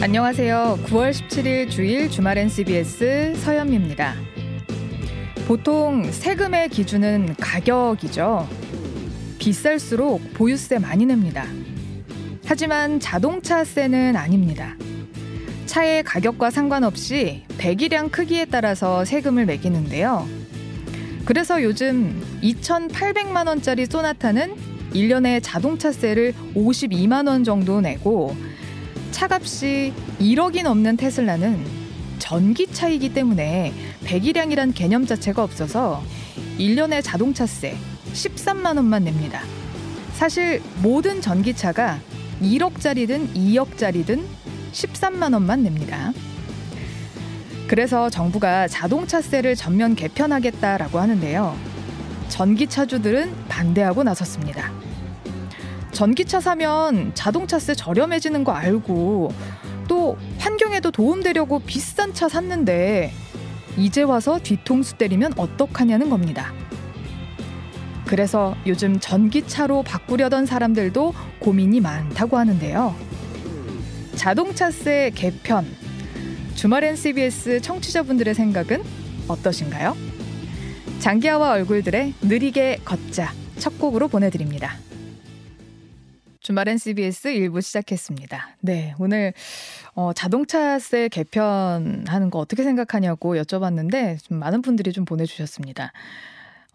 안녕하세요. 9월 17일 주일 주말엔 CBS 서현미입니다. 보통 세금의 기준은 가격이죠. 비쌀수록 보유세 많이 냅니다. 하지만 자동차세는 아닙니다. 차의 가격과 상관없이 배기량 크기에 따라서 세금을 매기는데요. 그래서 요즘 2,800만 원짜리 소나타는 1년에 자동차세를 52만 원 정도 내고 차값이 1억이 넘는 테슬라는 전기차이기 때문에 배기량이란 개념 자체가 없어서 1년에 자동차세 13만 원만 냅니다. 사실 모든 전기차가 1억짜리든 2억짜리든 13만 원만 냅니다. 그래서 정부가 자동차세를 전면 개편하겠다라고 하는데요. 전기차주들은 반대하고 나섰습니다. 전기차 사면 자동차세 저렴해지는 거 알고 또 환경에도 도움되려고 비싼 차 샀는데 이제 와서 뒤통수 때리면 어떡하냐는 겁니다. 그래서 요즘 전기차로 바꾸려던 사람들도 고민이 많다고 하는데요. 자동차세 개편. 주말엔 CBS 청취자분들의 생각은 어떠신가요? 장기하와 얼굴들의 느리게 걷자 첫 곡으로 보내드립니다. 주말엔 CBS 1부 시작했습니다. 네, 오늘 어, 자동차세 개편하는 거 어떻게 생각하냐고 여쭤봤는데 좀 많은 분들이 좀 보내주셨습니다.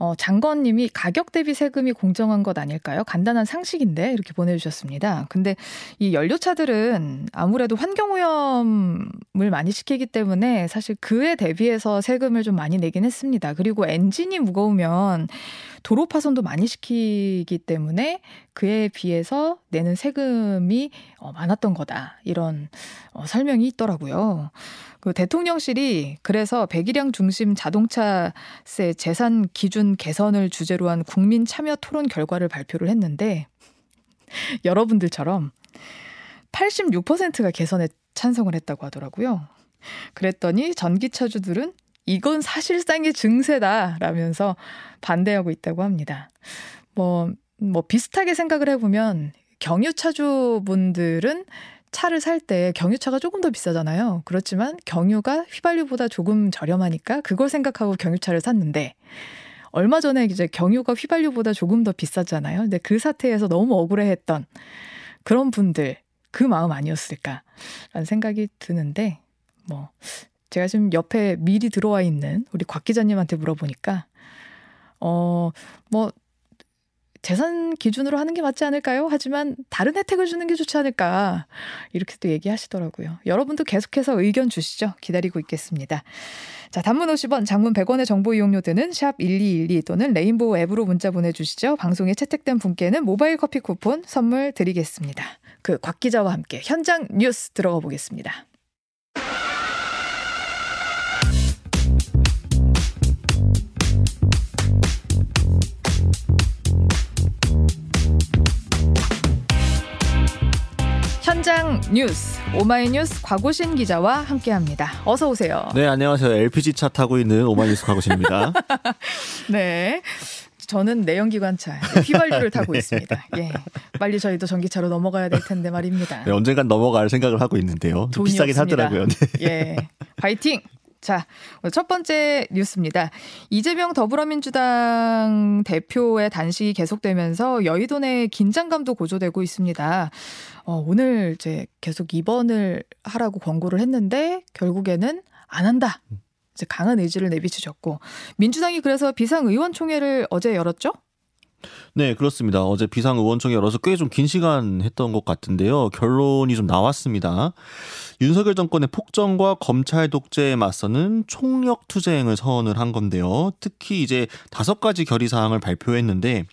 어, 장건님이 가격 대비 세금이 공정한 것 아닐까요? 간단한 상식인데 이렇게 보내주셨습니다. 근데 이 연료차들은 아무래도 환경오염을 많이 시키기 때문에 사실 그에 대비해서 세금을 좀 많이 내긴 했습니다. 그리고 엔진이 무거우면 도로 파손도 많이 시키기 때문에 그에 비해서 내는 세금이 어, 많았던 거다. 이런 어, 설명이 있더라고요. 그 대통령실이 그래서 배기량 중심 자동차세 재산 기준 개선을 주제로 한 국민 참여 토론 결과를 발표를 했는데 여러분들처럼 86%가 개선에 찬성을 했다고 하더라고요. 그랬더니 전기차주들은 이건 사실상의 증세다 라면서 반대하고 있다고 합니다. 뭐, 뭐 비슷하게 생각을 해보면 경유차주분들은 차를 살 때 경유차가 조금 더 비싸잖아요. 그렇지만 경유가 휘발유보다 조금 저렴하니까 그걸 생각하고 경유차를 샀는데 얼마 전에 이제 경유가 휘발유보다 조금 더 비싸잖아요. 근데 그 사태에서 너무 억울해했던 그런 분들 그 마음 아니었을까라는 생각이 드는데 뭐 제가 지금 옆에 미리 들어와 있는 우리 곽 기자님한테 물어보니까 어 뭐 재산 기준으로 하는 게 맞지 않을까요? 하지만 다른 혜택을 주는 게 좋지 않을까. 이렇게 또 얘기하시더라고요. 여러분도 계속해서 의견 주시죠. 기다리고 있겠습니다. 자, 단문 50원, 장문 100원의 정보 이용료 드는 샵 1212 또는 레인보우 앱으로 문자 보내주시죠. 방송에 채택된 분께는 모바일 커피 쿠폰 선물 드리겠습니다. 그 곽 기자와 함께 현장 뉴스 들어가 보겠습니다. 현장 뉴스 오마이뉴스 곽오신 기자와 함께합니다. 어서 오세요. 네 안녕하세요. LPG 차 타고 있는 오마이뉴스 곽오신입니다. 네. 저는 내연기관차 휘발유를 타고 네. 있습니다. 예, 빨리 저희도 전기차로 넘어가야 될 텐데 말입니다. 네, 언젠간 넘어갈 생각을 하고 있는데요. 비싸긴 없습니다. 하더라고요. 네. 예, 파이팅! 자, 첫 번째 뉴스입니다. 이재명 더불어민주당 대표의 단식이 계속되면서 여의도 내 긴장감도 고조되고 있습니다. 어, 오늘 이제 계속 입원을 하라고 권고를 했는데 결국에는 안 한다. 이제 강한 의지를 내비치셨고 민주당이 그래서 비상의원총회를 어제 열었죠? 네, 그렇습니다. 어제 비상 의원총회 열어서 꽤 좀 긴 시간 했던 것 같은데요. 결론이 좀 나왔습니다. 윤석열 정권의 폭정과 검찰 독재에 맞서는 총력 투쟁을 선언을 한 건데요. 특히 이제 다섯 가지 결의 사항을 발표했는데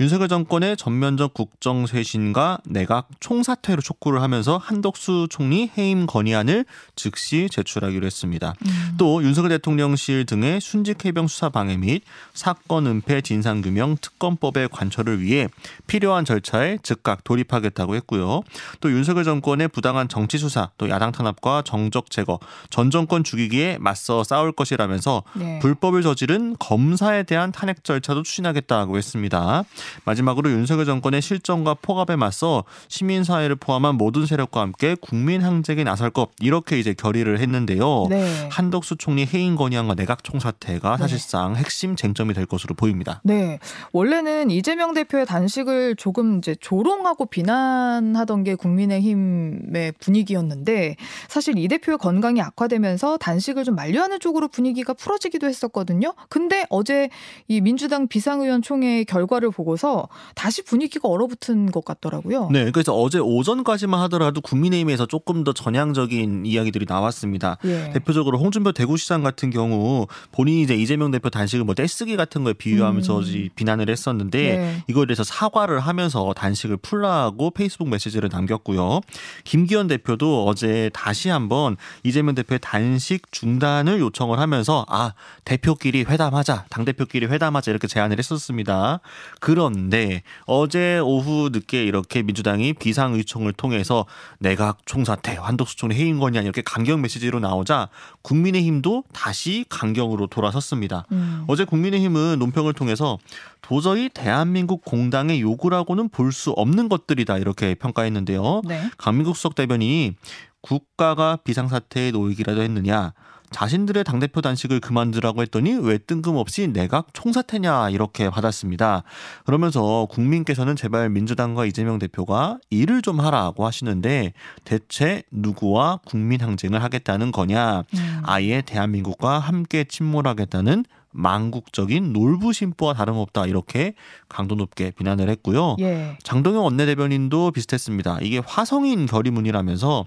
윤석열 정권의 전면적 국정 쇄신과 내각 총사퇴로 촉구를 하면서 한덕수 총리 해임 건의안을 즉시 제출하기로 했습니다. 음. 또 윤석열 대통령실 등의 순직 해병 수사 방해 및 사건 은폐 진상 규명 특검법의 관철을 위해 필요한 절차에 즉각 돌입하겠다고 했고요. 또 윤석열 정권의 부당한 정치 수사, 또 야당 탄압과 정적 제거, 전 정권 죽이기에 맞서 싸울 것이라면서 네. 불법을 저지른 검사에 대한 탄핵 절차도 추진하겠다고 했습니다. 마지막으로 윤석열 정권의 실정과 포갑에 맞서 시민사회를 포함한 모든 세력과 함께 국민 항쟁에 나설 것 이렇게 이제 결의를 했는데요. 네. 한덕수 총리 해임 건의안과 내각 총사태가 네. 사실상 핵심 쟁점이 될 것으로 보입니다. 네. 원래는 이재명 대표의 단식을 조금 이제 조롱하고 비난하던 게 국민의힘의 분위기였는데 사실 이 대표의 건강이 악화되면서 단식을 좀 만류하는 쪽으로 분위기가 풀어지기도 했었거든요. 근데 어제 이 민주당 비상의원 총회 결과를 보고 서 다시 분위기가 얼어붙은 것 같더라고요. 네. 그래서 어제 오전까지만 하더라도 국민의힘에서 조금 더 전향적인 이야기들이 나왔습니다. 예. 대표적으로 홍준표 대구시장 같은 경우 본인이 이제 이재명 대표 단식을 뭐 떼쓰기 같은 거에 비유하면서 음. 비난을 했었는데 네. 이거에 대해서 사과를 하면서 단식을 풀라고 페이스북 메시지를 남겼고요. 김기현 대표도 어제 다시 한번 이재명 대표의 단식 중단을 요청을 하면서 아 대표끼리 회담하자 당 대표끼리 회담하자 이렇게 제안을 했었습니다. 그런 데 어제 오후 늦게 이렇게 민주당이 비상의총을 통해서 내각 총사퇴 한덕수 총리 해임 아니 이렇게 강경 메시지로 나오자 국민의힘도 다시 강경으로 돌아섰습니다. 음. 어제 국민의힘은 논평을 통해서 도저히 대한민국 공당의 요구라고는 볼 수 없는 것들이다 이렇게 평가했는데요. 네. 강민국 수석 대변인이 국가가 비상사태에 놓이기라도 했느냐 자신들의 당대표 단식을 그만두라고 했더니 왜 뜬금없이 내각 총사태냐 이렇게 받았습니다. 그러면서 국민께서는 제발 민주당과 이재명 대표가 일을 좀 하라고 하시는데 대체 누구와 국민 항쟁을 하겠다는 거냐 음. 아예 대한민국과 함께 침몰하겠다는 망국적인 놀부 심보와 다름없다 이렇게 강도 높게 비난을 했고요. 예. 장동영 원내대변인도 비슷했습니다. 이게 화성인 결의문이라면서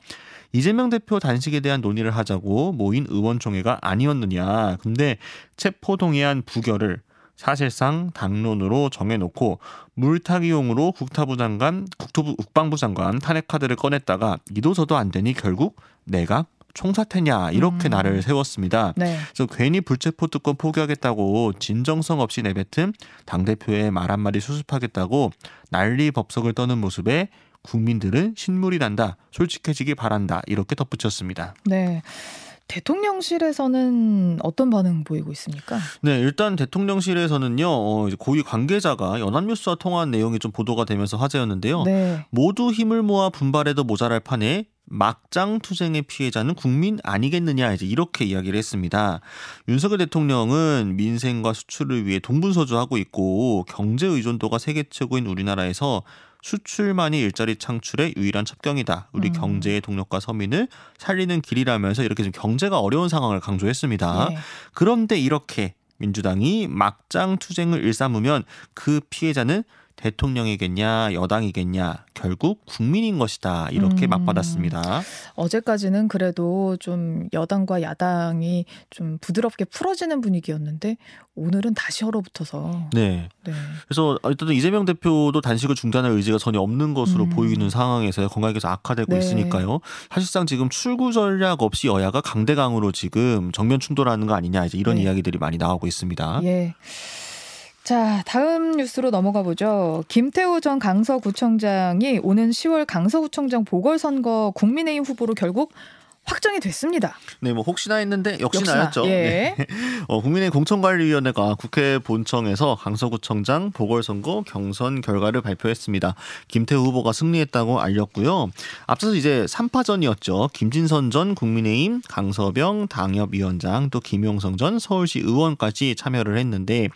이재명 대표 단식에 대한 논의를 하자고 모인 의원총회가 아니었느냐. 근데 체포동의안 부결을 사실상 당론으로 정해놓고 물타기용으로 국타부 장관, 국토부 국방부 장관 탄핵 카드를 꺼냈다가 이도저도 안 되니 결국 내각 총사태냐 이렇게 음. 나를 세웠습니다. 네. 그래서 괜히 불체포 특권 포기하겠다고 진정성 없이 내뱉은 당 대표의 말 한마디 수습하겠다고 난리 법석을 떠는 모습에 국민들은 신물이 난다. 솔직해지기 바란다. 이렇게 덧붙였습니다. 네. 대통령실에서는 어떤 반응 보이고 있습니까? 네, 일단 대통령실에서는요, 어, 고위 관계자가 연합뉴스와 통화한 내용이 좀 보도가 되면서 화제였는데요. 네. 모두 힘을 모아 분발해도 모자랄 판에 막장 투쟁의 피해자는 국민 아니겠느냐 이제 이렇게 이야기를 했습니다. 윤석열 대통령은 민생과 수출을 위해 동분서주하고 있고 경제 의존도가 세계 최고인 우리나라에서 수출만이 일자리 창출의 유일한 첩경이다. 우리 음. 경제의 동력과 서민을 살리는 길이라면서 이렇게 좀 경제가 어려운 상황을 강조했습니다. 네. 그런데 이렇게 민주당이 막장 투쟁을 일삼으면 그 피해자는 대통령이겠냐 여당이겠냐 결국 국민인 것이다 이렇게 음. 맞받았습니다. 어제까지는 그래도 좀 여당과 야당이 좀 부드럽게 풀어지는 분위기였는데 오늘은 다시 얼어붙어서. 네. 네. 그래서 일단 이재명 대표도 단식을 중단할 의지가 전혀 없는 것으로 음. 보이는 상황에서 건강이 계속 악화되고 네. 있으니까요. 사실상 지금 출구 전략 없이 여야가 강대강으로 지금 정면 충돌하는 거 아니냐 이제 이런 네. 이야기들이 많이 나오고 있습니다. 예. 자, 다음 뉴스로 넘어가 보죠. 김태우 전 강서구청장이 오는 10월 강서구청장 보궐선거 국민의힘 후보로 결국 확정이 됐습니다. 네, 뭐 혹시나 했는데 역시 역시나. 예. 네. 어, 국민의 공천관리위원회가 국회 본청에서 강서구청장 보궐선거 경선 결과를 발표했습니다. 김태우 후보가 승리했다고 알렸고요. 앞서서 이제 3파전이었죠. 김진선 전 국민의힘, 강서병 당협위원장, 또 김용성 전 서울시 의원까지 참여를 했는데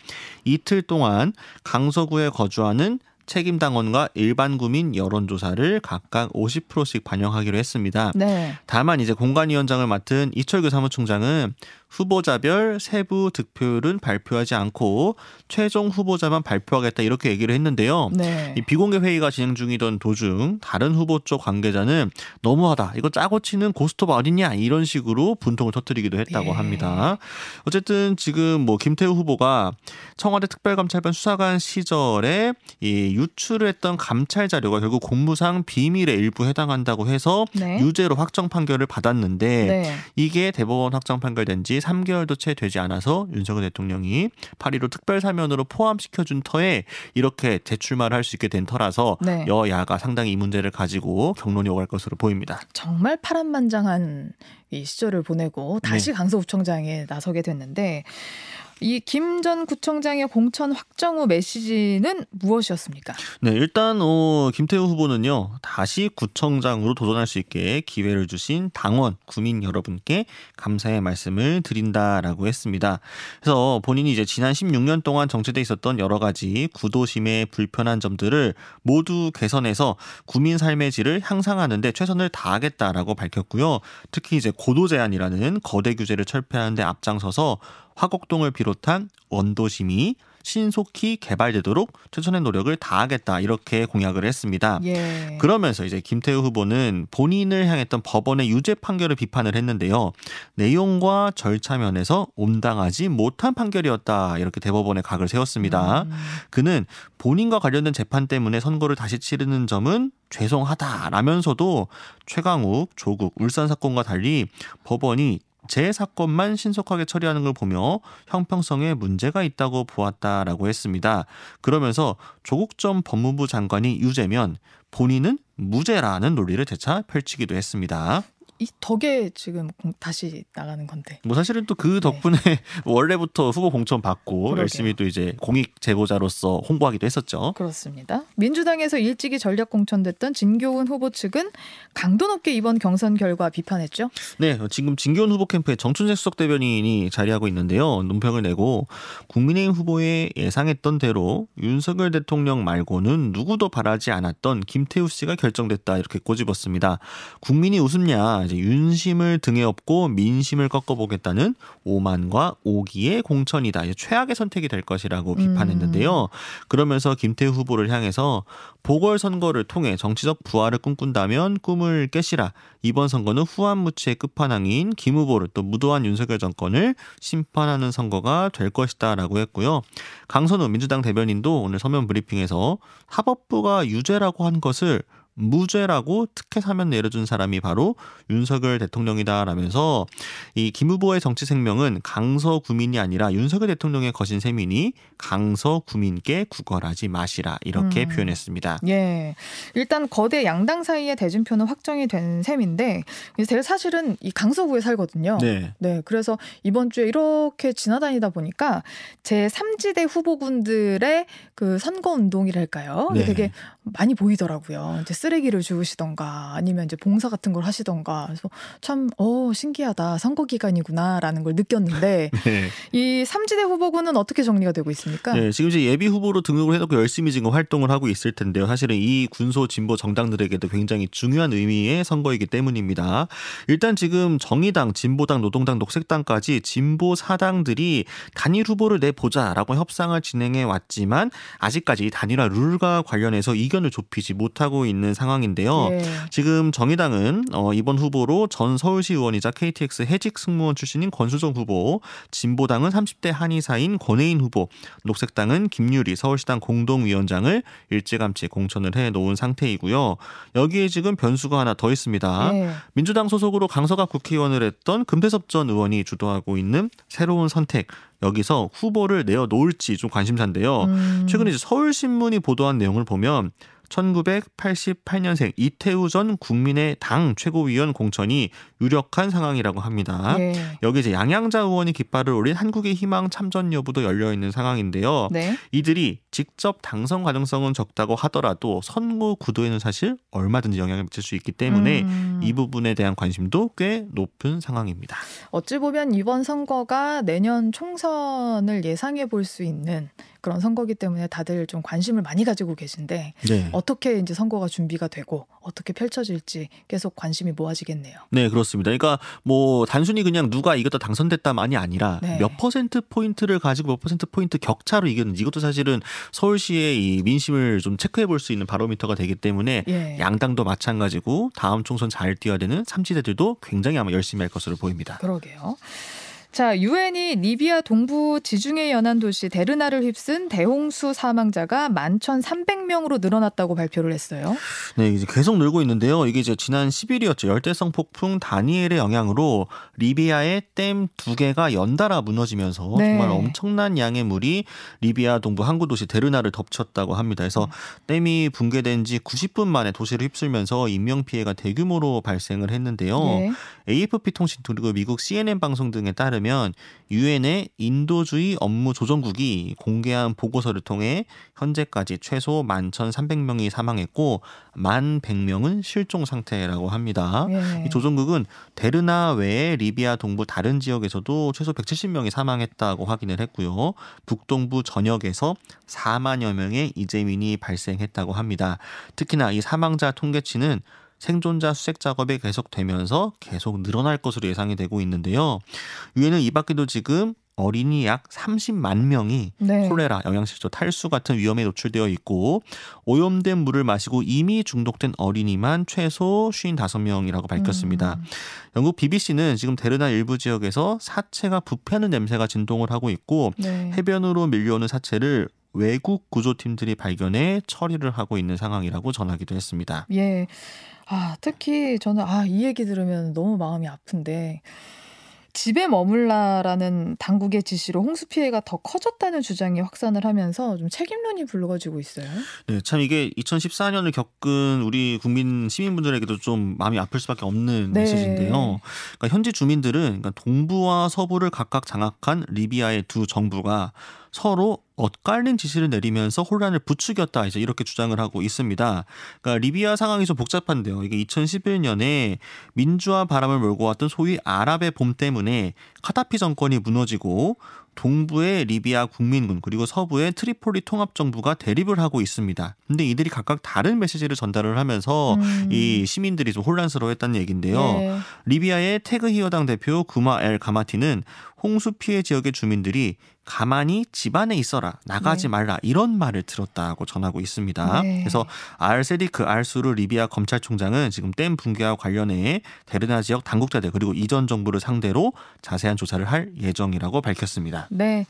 이틀 동안 강서구에 거주하는 책임 당원과 일반 구민 여론조사를 각각 50%씩 반영하기로 했습니다. 네. 다만 이제 공관위원장을 맡은 이철규 사무총장은 후보자별 세부 득표율은 발표하지 않고 최종 후보자만 발표하겠다 이렇게 얘기를 했는데요. 네. 이 비공개 회의가 진행 중이던 도중 다른 후보 쪽 관계자는 너무하다. 이거 짜고 치는 고스톱 어딨냐 이런 식으로 분통을 터뜨리기도 했다고 네. 합니다. 어쨌든 지금 뭐 김태우 후보가 청와대 특별감찰반 수사관 시절에 이 유출을 했던 감찰 자료가 결국 공무상 비밀의 일부 해당한다고 해서 네. 유죄로 확정 판결을 받았는데 네. 이게 대법원 확정 판결된 지 3개월도 채 되지 않아서 윤석열 대통령이 8.15 특별사면으로 포함시켜준 터에 이렇게 재출마를 할수 있게 된 터라서 네. 여야가 상당히 이 문제를 가지고 경론이 오갈 것으로 보입니다. 정말 파란만장한 이 시절을 보내고 다시 네. 강서구청장에 나서게 됐는데 이 김 전 구청장의 공천 확정 후 메시지는 무엇이었습니까? 네, 일단 어, 김태우 후보는요 다시 구청장으로 도전할 수 있게 기회를 주신 당원, 구민 여러분께 감사의 말씀을 드린다라고 했습니다. 그래서 본인이 이제 지난 16년 동안 정체돼 있었던 여러 가지 구도심의 불편한 점들을 모두 개선해서 구민 삶의 질을 향상하는데 최선을 다하겠다라고 밝혔고요. 특히 이제 고도 제한이라는 거대 규제를 철폐하는데 앞장서서 화곡동을 비롯한 원도심이 신속히 개발되도록 최선의 노력을 다하겠다 이렇게 공약을 했습니다. 예. 그러면서 이제 김태우 후보는 본인을 향했던 법원의 유죄 판결을 비판을 했는데요. 내용과 절차 면에서 온당하지 못한 판결이었다 이렇게 대법원에 각을 세웠습니다. 음, 그는 본인과 관련된 재판 때문에 선거를 다시 치르는 점은 죄송하다라면서도 최강욱, 조국, 울산 사건과 달리 법원이 제 사건만 신속하게 처리하는 걸 보며 형평성에 문제가 있다고 보았다라고 했습니다. 그러면서 조국 전 법무부 장관이 유죄면 본인은 무죄라는 논리를 재차 펼치기도 했습니다. 이 덕에 지금 공- 다시 나가는 건데. 뭐 사실은 또 그 덕분에 원래부터 후보 공천 받고 네. 그러게요. 열심히 또 이제 공익 제보자로서 홍보하기도 했었죠. 그렇습니다. 민주당에서 일찍이 전략 공천됐던 진교훈 후보 측은 강도 높게 이번 경선 결과 비판했죠. 네, 지금 진기훈 후보 캠프에 정춘재 수석 대변인이 자리하고 있는데요. 논평을 내고 국민의힘 후보의 예상했던 대로 윤석열 대통령 말고는 누구도 바라지 않았던 김태우 씨가 결정됐다 이렇게 꼬집었습니다. 국민이 웃음냐 이제 윤심을 등에 업고 민심을 꺾어보겠다는 오만과 오기의 공천이다. 최악의 선택이 될 것이라고 비판했는데요. 그러면서 김태우 후보를 향해서 보궐선거를 통해 정치적 부활을 꿈꾼다면 꿈을 깨시라. 이번 선거는 후한무치의 끝판왕인 김 후보를 또 무도한 윤석열 정권을 심판하는 선거가 될 것이다라고 했고요. 강선우 민주당 대변인도 오늘 서면 브리핑에서 사법부가 유죄라고 한 것을 무죄라고 특혜 사면 내려준 사람이 바로 윤석열 대통령이다라면서 이 김 후보의 정치 생명은 강서 구민이 아니라 윤석열 대통령의 거신 셈이니 강서 구민께 구걸하지 마시라 이렇게 음. 표현했습니다. 예. 일단 거대 양당 사이의 대진표는 확정이 된 셈인데 제가 사실은 이 강서구에 살거든요. 네. 네, 그래서 이번 주에 이렇게 지나다니다 보니까 제 3지대 후보군들의 그 선거 운동이랄까요? 네. 되게 많이 보이더라고요. 이제 쓰레기를 주우시던가 아니면 이제 봉사 같은 걸 하시던가. 그래서 참, 어, 신기하다. 선거 기간이구나라는 걸 느꼈는데 네. 이 3지대 후보군은 어떻게 정리가 되고 있습니까? 네, 지금 이제 예비 후보로 등록을 해놓고 열심히 지금 활동을 하고 있을 텐데요. 사실은 이 군소 진보 정당들에게도 굉장히 중요한 의미의 선거이기 때문입니다. 일단 지금 정의당, 진보당, 노동당, 녹색당까지 진보 사당들이 단일 후보를 내보자라고 협상을 진행해 왔지만 아직까지 이 단일화 룰과 관련해서 이 견을 좁히지 못하고 있는 상황인데요. 예. 지금 정의당은 어, 이번 후보로 전 서울시 의원이자 KTX 해직 승무원 출신인 권수정 후보, 진보당은 30대 한의사인 권혜인 후보, 녹색당은 김유리 서울시당 공동위원장을 일찌감치 공천을 해 놓은 상태이고요. 여기에 지금 변수가 하나 더 있습니다. 예. 민주당 소속으로 강서갑 국회의원을 했던 금태섭 전 의원이 주도하고 있는 새로운 선택. 여기서 후보를 내어 놓을지 좀 관심사인데요. 음. 최근에 이제 서울신문이 보도한 내용을 보면 1988년생 이태우 전 국민의 당 최고위원 공천이 유력한 상황이라고 합니다. 예. 여기 이제 양양자 의원이 깃발을 올린 한국의 희망 참전 여부도 열려 있는 상황인데요. 네. 이들이 직접 당선 가능성은 적다고 하더라도 선거 구도에는 사실 얼마든지 영향을 미칠 수 있기 때문에 음. 이 부분에 대한 관심도 꽤 높은 상황입니다. 어찌 보면 이번 선거가 내년 총선을 예상해 볼 수 있는 그런 선거기 때문에 다들 좀 관심을 많이 가지고 계신데 네. 어떻게 이제 선거가 준비가 되고 어떻게 펼쳐질지 계속 관심이 모아지겠네요. 네, 그렇습니다. 그러니까 뭐 단순히 그냥 누가 이겼다 당선됐다만이 아니라 네. 몇 퍼센트 포인트를 가지고 몇 퍼센트 포인트 격차로 이겼는지 이것도 사실은 서울시의 이 민심을 좀 체크해 볼 수 있는 바로미터가 되기 때문에 예. 양당도 마찬가지고 다음 총선 잘 뛰어야 되는 삼지대들도 굉장히 아마 열심히 할 것으로 보입니다. 그러게요. 자, 유엔이 리비아 동부 지중해 연안 도시 데르나를 휩쓴 대홍수 사망자가 11,300명으로 늘어났다고 발표를 했어요. 네, 이제 계속 늘고 있는데요. 이게 이제 지난 10일이었죠. 열대성 폭풍 다니엘의 영향으로 리비아의 댐 두 개가 연달아 무너지면서 네. 정말 엄청난 양의 물이 리비아 동부 항구 도시 데르나를 덮쳤다고 합니다. 그래서 음. 댐이 붕괴된 지 90분 만에 도시를 휩쓸면서 인명 피해가 대규모로 발생을 했는데요. 네. AFP 통신 그리고 미국 CNN 방송 등에 따르면 유엔의 인도주의 업무 조정국이 공개한 보고서를 통해 현재까지 최소 11,300명이 사망했고 1,100명은 실종 상태라고 합니다. 네. 이 조정국은 데르나 외에 리비아 동부 다른 지역에서도 최소 170명이 사망했다고 확인을 했고요. 북동부 전역에서 4만여 명의 이재민이 발생했다고 합니다. 특히나 이 사망자 통계치는 생존자 수색 작업이 계속되면서 계속 늘어날 것으로 예상이 되고 있는데요. 유엔은 이 밖에도 지금 어린이 약 30만 명이 네. 콜레라, 영양실조, 탈수 같은 위험에 노출되어 있고 오염된 물을 마시고 이미 중독된 어린이만 최소 55명이라고 밝혔습니다. 음. 영국 BBC는 지금 데르나 일부 지역에서 사체가 부패하는 냄새가 진동을 하고 있고 네. 해변으로 밀려오는 사체를 외국 구조팀들이 발견해 처리를 하고 있는 상황이라고 전하기도 했습니다. 예. 아, 특히 저는 아, 이 얘기 들으면 너무 마음이 아픈데 집에 머물라라는 당국의 지시로 홍수 피해가 더 커졌다는 주장이 확산을 하면서 좀 책임론이 불거지고 있어요. 네, 참 이게 2014년을 겪은 우리 국민 시민분들에게도 좀 마음이 아플 수밖에 없는 네. 메시지인데요. 그러니까 현지 주민들은 그러니까 동부와 서부를 각각 장악한 리비아의 두 정부가 서로 엇갈린 지시를 내리면서 혼란을 부추겼다 이제 이렇게 주장을 하고 있습니다. 그러니까 리비아 상황이 좀 복잡한데요. 이게 2011년에 민주화 바람을 몰고 왔던 소위 아랍의 봄 때문에 카다피 정권이 무너지고 동부의 리비아 국민군 그리고 서부의 트리폴리 통합 정부가 대립을 하고 있습니다. 근데 이들이 각각 다른 메시지를 전달을 하면서 음. 이 시민들이 좀 혼란스러워했다는 얘기인데요. 네. 리비아의 테그히어당 대표 구마 엘 가마티는 홍수 피해 지역의 주민들이 가만히 집 안에 있어라 나가지 네. 말라 이런 말을 들었다고 전하고 있습니다. 네. 그래서 알세디크 알수르 리비아 검찰총장은 지금 댐 붕괴와 관련해 데르나 지역 당국자들 그리고 이전 정부를 상대로 자세한 조사를 할 예정이라고 밝혔습니다. 네.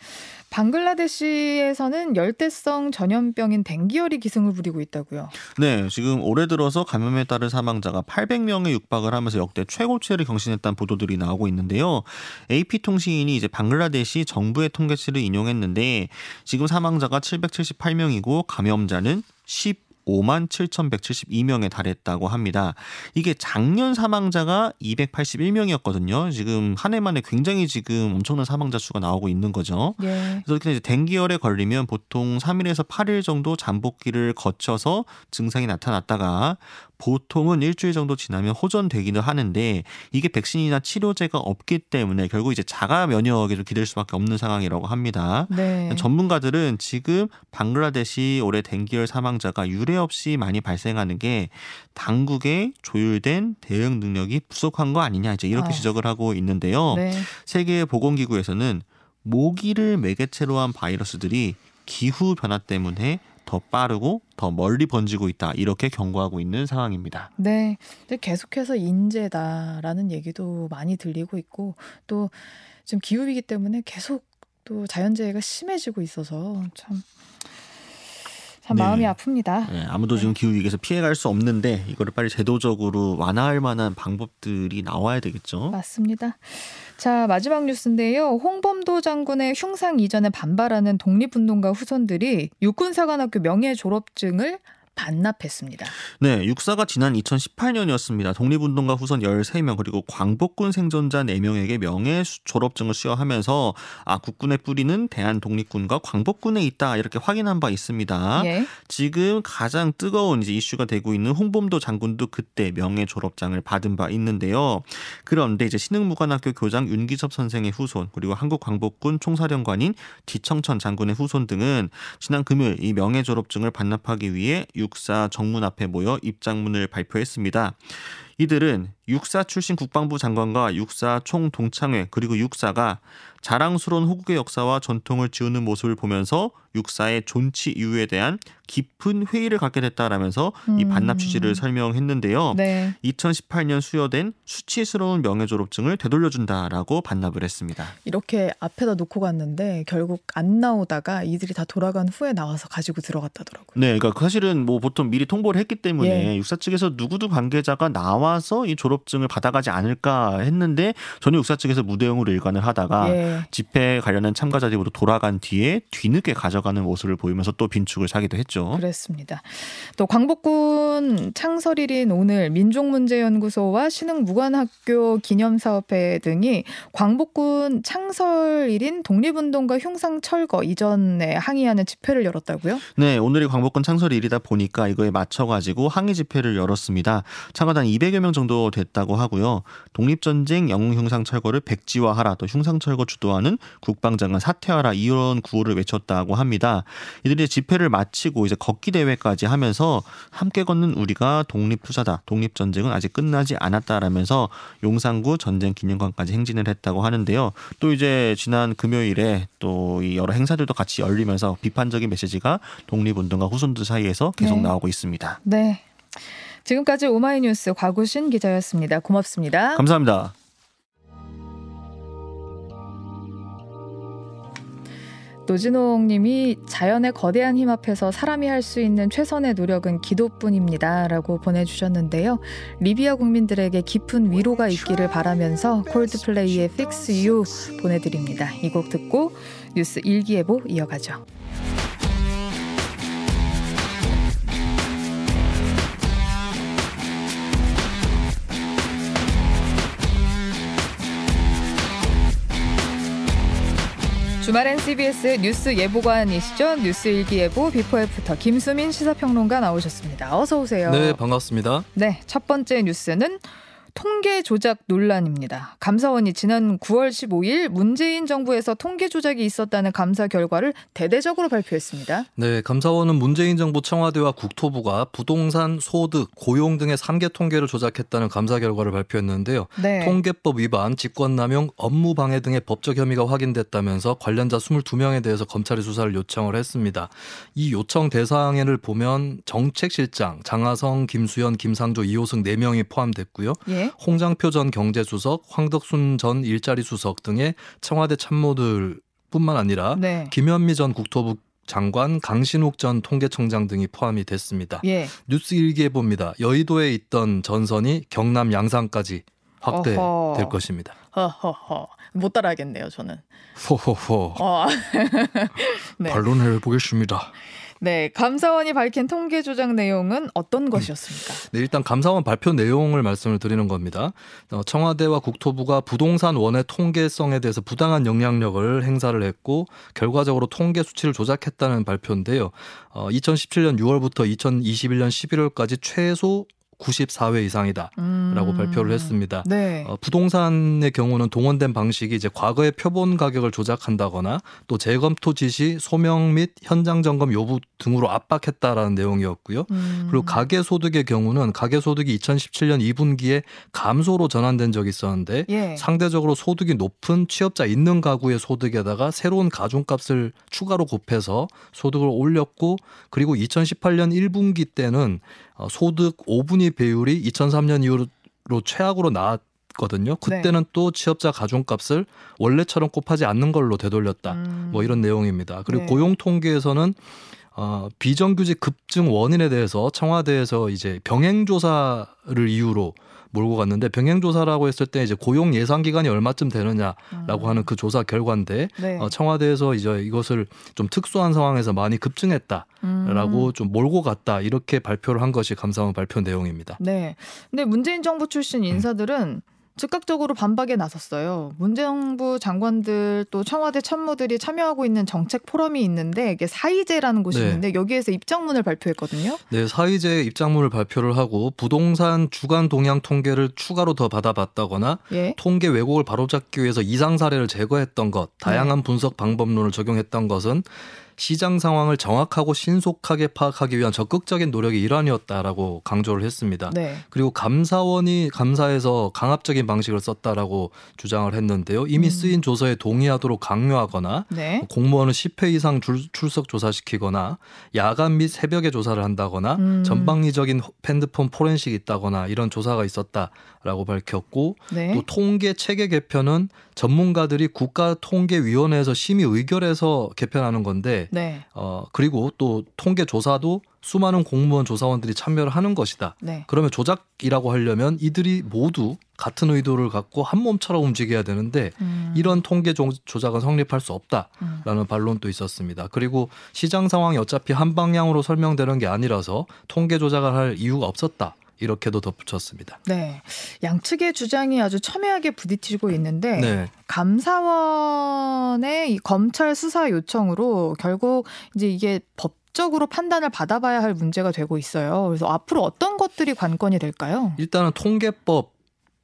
방글라데시에서는 열대성 전염병인 댕기열이 기승을 부리고 있다고요. 네, 지금 올해 들어서 감염에 따른 사망자가 800명에 육박을 하면서 역대 최고치를 경신했다는 보도들이 나오고 있는데요. AP 통신 이 이제 방글라데시 정부의 통계치를 인용했는데 지금 사망자가 778명이고 감염자는 10 5만 7,172명에 달했다고 합니다. 이게 작년 사망자가 281명이었거든요. 지금 한 해 만에 굉장히 지금 엄청난 사망자 수가 나오고 있는 거죠. 예. 그래서 이제 댕기열에 걸리면 보통 3일에서 8일 정도 잠복기를 거쳐서 증상이 나타났다가 보통은 일주일 정도 지나면 호전되기는 하는데 이게 백신이나 치료제가 없기 때문에 결국 이제 자가 면역에 좀 기댈 수밖에 없는 상황이라고 합니다. 네. 전문가들은 지금 방글라데시 올해 댕기열 사망자가 유례 없이 많이 발생하는 게 당국의 조율된 대응 능력이 부족한 거 아니냐 이제 이렇게 아. 지적을 하고 있는데요. 네. 세계 보건기구에서는 모기를 매개체로 한 바이러스들이 기후 변화 때문에 더 빠르고 더 멀리 번지고 있다 이렇게 경고하고 있는 상황입니다. 네, 계속해서 인재다라는 얘기도 많이 들리고 있고 또 지금 기후이기 때문에 계속 또 자연재해가 심해지고 있어서 참. 참 네. 마음이 아픕니다. 네, 아무도 지금 기후 위기에서 피해갈 수 없는데 이거를 빨리 제도적으로 완화할 만한 방법들이 나와야 되겠죠. 맞습니다. 자, 마지막 뉴스인데요. 홍범도 장군의 흉상 이전에 반발하는 독립운동가 후손들이 육군사관학교 명예 졸업증을 반납했습니다. 네, 육사가 지난 2018년이었습니다. 독립운동가 후손 13명 그리고 광복군 생존자 4명에게 명예 졸업증을 수여하면서 아 국군의 뿌리는 대한 독립군과 광복군에 있다 이렇게 확인한 바 있습니다. 예. 지금 가장 뜨거운 이제 이슈가 되고 있는 홍범도 장군도 그때 명예 졸업장을 받은 바 있는데요. 그런데 이제 신흥무관학교 교장 윤기섭 선생의 후손 그리고 한국광복군 총사령관인 뒤청천 장군의 후손 등은 지난 금요일 이 명예 졸업증을 반납하기 위해 육사 정문 앞에 모여 입장문을 발표했습니다. 이들은 육사 출신 국방부 장관과 육사 총동창회 그리고 육사가 자랑스러운 호국의 역사와 전통을 지우는 모습을 보면서 육사의 존치 이유에 대한 깊은 회의를 갖게 됐다라면서 음. 이 반납 취지를 설명했는데요. 네. 2018년 수여된 수치스러운 명예 졸업증을 되돌려준다라고 반납을 했습니다. 이렇게 앞에다 놓고 갔는데 결국 안 나오다가 이들이 다 돌아간 후에 나와서 가지고 들어갔다더라고요. 네, 그러니까 사실은 뭐 보통 미리 통보를 했기 때문에 예. 육사 측에서 누구도 관계자가 나와서 이 졸업증을 받아가지 않을까 했는데 전혀 육사 측에서 무대응으로 일관을 하다가 예. 집회 관련한 참가자들로 돌아간 뒤에 뒤늦게 가져가는 모습을 보이면서 또 빈축을 사기도 했죠. 그렇습니다. 또 광복군 창설일인 오늘 민족문제연구소와 신흥무관학교 기념사업회 등이 광복군 창설일인 독립운동가 흉상 철거 이전에 항의하는 집회를 열었다고요? 네, 오늘이 광복군 창설일이다 보니까 이거에 맞춰가지고 항의 집회를 열었습니다. 참가단 200여 명 정도 됐다고 하고요. 독립전쟁 영웅 흉상 철거를 백지화하라 또 흉상 철거 주 도하는 국방장관 사퇴하라 이런 구호를 외쳤다고 합니다. 이들이 집회를 마치고 이제 걷기 대회까지 하면서 함께 걷는 우리가 독립투사다. 독립 전쟁은 아직 끝나지 않았다라면서 용산구 전쟁 기념관까지 행진을 했다고 하는데요. 또 이제 지난 금요일에 또 이 여러 행사들도 같이 열리면서 비판적인 메시지가 독립운동가 후손들 사이에서 계속 네. 나오고 있습니다. 네. 지금까지 오마이뉴스 과구신 기자였습니다. 고맙습니다. 감사합니다. 노진홍 님이 자연의 거대한 힘 앞에서 사람이 할 수 있는 최선의 노력은 기도뿐입니다. 라고 보내주셨는데요. 리비아 국민들에게 깊은 위로가 있기를 바라면서 콜드플레이의 Fix You 보내드립니다. 이 곡 듣고 뉴스 일기예보 이어가죠. 주말엔 CBS 뉴스 예보관이시죠? 뉴스 일기예보 before after 김수민 시사평론가 나오셨습니다. 어서 오세요. 네, 반갑습니다. 네, 첫 번째 뉴스는 통계 조작 논란입니다. 감사원이 지난 9월 15일 문재인 정부에서 통계 조작이 있었다는 감사 결과를 대대적으로 발표했습니다. 네, 감사원은 문재인 정부 청와대와 국토부가 부동산, 소득, 고용 등의 3개 통계를 조작했다는 감사 결과를 발표했는데요. 네. 통계법 위반, 직권남용, 업무방해 등의 법적 혐의가 확인됐다면서 관련자 22명에 대해서 검찰이 수사를 요청을 했습니다. 이 요청 대상에를 보면 정책실장, 장하성, 김수현, 김상조, 이호승 4명이 포함됐고요. 예. 홍장표 전 경제수석, 황덕순 전 일자리 수석 등의 청와대 참모들뿐만 아니라 네. 김현미 전 국토부 장관, 강신욱 전 통계청장 등이 포함이 됐습니다. 예. 뉴스 일기에 봅니다. 여의도에 있던 전선이 경남 양산까지 확대될 어허. 것입니다. 허허허. 못 따라하겠네요, 저는. 호호호. 어. 네. 반론해 보겠습니다. 네, 감사원이 밝힌 통계 조작 내용은 어떤 것이었습니까? 네, 일단 감사원 발표 내용을 말씀을 드리는 겁니다. 어, 청와대와 국토부가 부동산 원의 통계성에 대해서 부당한 영향력을 행사를 했고 결과적으로 통계 수치를 조작했다는 발표인데요. 2017년 6월부터 2021년 11월까지 최소 94회 이상이다라고 음. 발표를 했습니다. 네. 어, 부동산의 경우는 동원된 방식이 이제 과거의 표본 가격을 조작한다거나 또 재검토 지시, 소명 및 현장 점검 요구 등으로 압박했다라는 내용이었고요. 음. 그리고 가계 소득의 경우는 가계 소득이 2017년 2분기에 감소로 전환된 적이 있었는데 예. 상대적으로 소득이 높은 취업자 있는 가구의 소득에다가 새로운 가중값을 추가로 곱해서 소득을 올렸고 그리고 2018년 1분기 때는 어, 소득 5분위 배율이 2003년 이후로 최악으로 나왔 거든요. 그때는 네. 또 취업자 가중값을 원래처럼 곱하지 않는 걸로 되돌렸다. 음. 뭐 이런 내용입니다. 그리고 네. 고용 통계에서는 어, 비정규직 급증 원인에 대해서 청와대에서 이제 병행 조사를 이유로 몰고 갔는데 병행 조사라고 했을 때 이제 고용 예상 기간이 얼마쯤 되느냐라고 음. 하는 그 조사 결과인데 네. 어, 청와대에서 이제 이것을 좀 특수한 상황에서 많이 급증했다라고 음. 좀 몰고 갔다 이렇게 발표를 한 것이 감사원 발표 내용입니다. 네. 근데 문재인 정부 출신 인사들은 음. 즉각적으로 반박에 나섰어요. 문재정부 장관들 또 청와대 참모들이 참여하고 있는 정책 포럼이 있는데 이게 사이제라는 곳이 네. 있는데 여기에서 입장문을 발표했거든요. 네, 사이제 입장문을 발표를 하고 부동산 주간 동향 통계를 추가로 더 받아봤다거나 예? 통계 왜곡을 바로잡기 위해서 이상 사례를 제거했던 것, 다양한 네. 분석 방법론을 적용했던 것은 시장 상황을 정확하고 신속하게 파악하기 위한 적극적인 노력이 일환이었다라고 강조를 했습니다. 네. 그리고 감사원이 감사에서 강압적인 방식을 썼다라고 주장을 했는데요. 이미 음. 쓰인 조서에 동의하도록 강요하거나 네. 공무원을 10회 이상 줄- 출석 조사시키거나 야간 및 새벽에 조사를 한다거나 음. 전방위적인 핸드폰 포렌식이 있다거나 이런 조사가 있었다라고 밝혔고 네. 또 통계 체계 개편은 전문가들이 국가통계위원회에서 심의 의결해서 개편하는 건데 네. 어 그리고 또 통계 조사도 수많은 공무원 조사원들이 참여를 하는 것이다. 네. 그러면 조작이라고 하려면 이들이 모두 같은 의도를 갖고 한 몸처럼 움직여야 되는데 음. 이런 통계 조- 조작은 성립할 수 없다라는 음. 반론도 있었습니다. 그리고 시장 상황이 어차피 한 방향으로 설명되는 게 아니라서 통계 조작을 할 이유가 없었다. 이렇게도 덧붙였습니다. 네. 양측의 주장이 아주 첨예하게 부딪히고 있는데 네. 감사원의 이 검찰 수사 요청으로 결국 이제 이게 법 적으로 판단을 받아봐야 할 문제가 되고 있어요. 그래서 앞으로 어떤 것들이 관건이 될까요? 일단은 통계법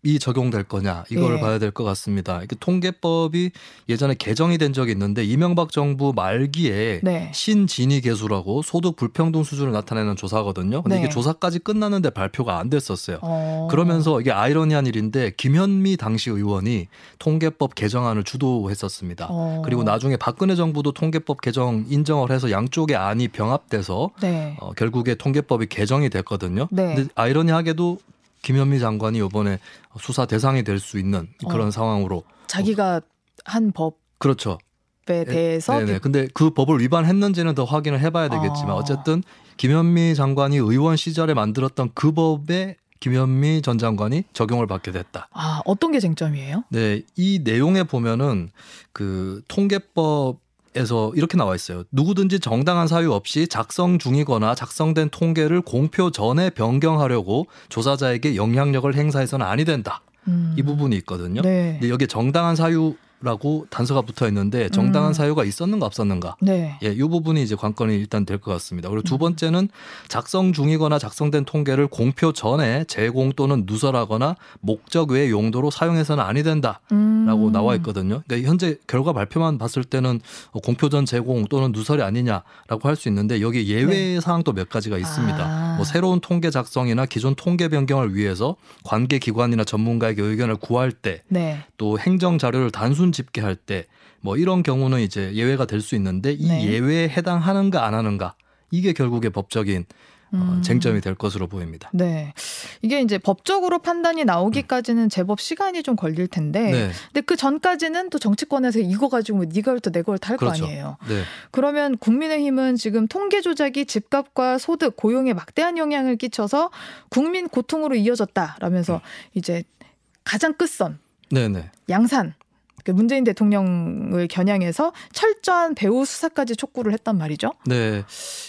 이 적용될 거냐 이거를 예. 봐야 될 것 같습니다. 이게 통계법이 예전에 개정이 된 적이 있는데 이명박 정부 말기에 네. 신진위 계수라고 소득 불평등 수준을 나타내는 조사거든요. 근데 네. 이게 조사까지 끝났는데 발표가 안 됐었어요. 어. 그러면서 이게 아이러니한 일인데 김현미 당시 의원이 통계법 개정안을 주도했었습니다. 어. 그리고 나중에 박근혜 정부도 통계법 개정 인정을 해서 양쪽의 안이 병합돼서 네. 어, 결국에 통계법이 개정이 됐거든요. 네. 근데 아이러니하게도 김현미 장관이 이번에 수사 대상이 될 수 있는 그런 어. 상황으로 자기가 한 법에 그렇죠. 대해서 네네. 근데 그 법을 위반했는지는 더 확인을 해봐야 되겠지만 아. 어쨌든 김현미 장관이 의원 시절에 만들었던 그 법에 김현미 전 장관이 적용을 받게 됐다. 아 어떤 게 쟁점이에요? 네, 이 내용에 보면은 그 통계법 에서 이렇게 나와 있어요. 누구든지 정당한 사유 없이 작성 중이거나 작성된 통계를 공표 전에 변경하려고 조사자에게 영향력을 행사해서는 아니 된다. 음. 이 부분이 있거든요. 네. 근데 여기에 정당한 사유 라고 단서가 붙어 있는데 정당한 음. 사유가 있었는가 없었는가? 네. 예, 이 부분이 이제 관건이 일단 될 것 같습니다. 그리고 두 음. 번째는 작성 중이거나 작성된 통계를 공표 전에 제공 또는 누설하거나 목적 외의 용도로 사용해서는 아니 된다. 음. 라고 나와 있거든요. 그러니까 현재 결과 발표만 봤을 때는 어, 공표 전 제공 또는 누설이 아니냐라고 할 수 있는데 여기 예외 사항도 몇 가지가 있습니다. 네. 아. 뭐 새로운 통계 작성이나 기존 통계 변경을 위해서 관계 기관이나 전문가에게 의견을 구할 때 네. 또 행정 자료를 단순 집계할 때 뭐 이런 경우는 이제 예외가 될 수 있는데 이 네. 예외에 해당하는가 안 하는가 이게 결국에 법적인 어, 음. 쟁점이 될 것으로 보입니다. 네. 이게 이제 법적으로 판단이 나오기까지는 제법 시간이 좀 걸릴 텐데. 네, 근데 그 전까지는 또 정치권에서 이거 가지고 뭐 네가 옳다 내가 옳다 할거 그렇죠. 아니에요. 네, 그러면 국민의힘은 지금 통계 조작이 집값과 소득, 고용에 막대한 영향을 끼쳐서 국민 고통으로 이어졌다라면서 음. 이제 가장 끝선 네, 네. 양산 그 문재인 대통령을 겨냥해서 철저한 배후 수사까지 촉구를 했단 말이죠. 네.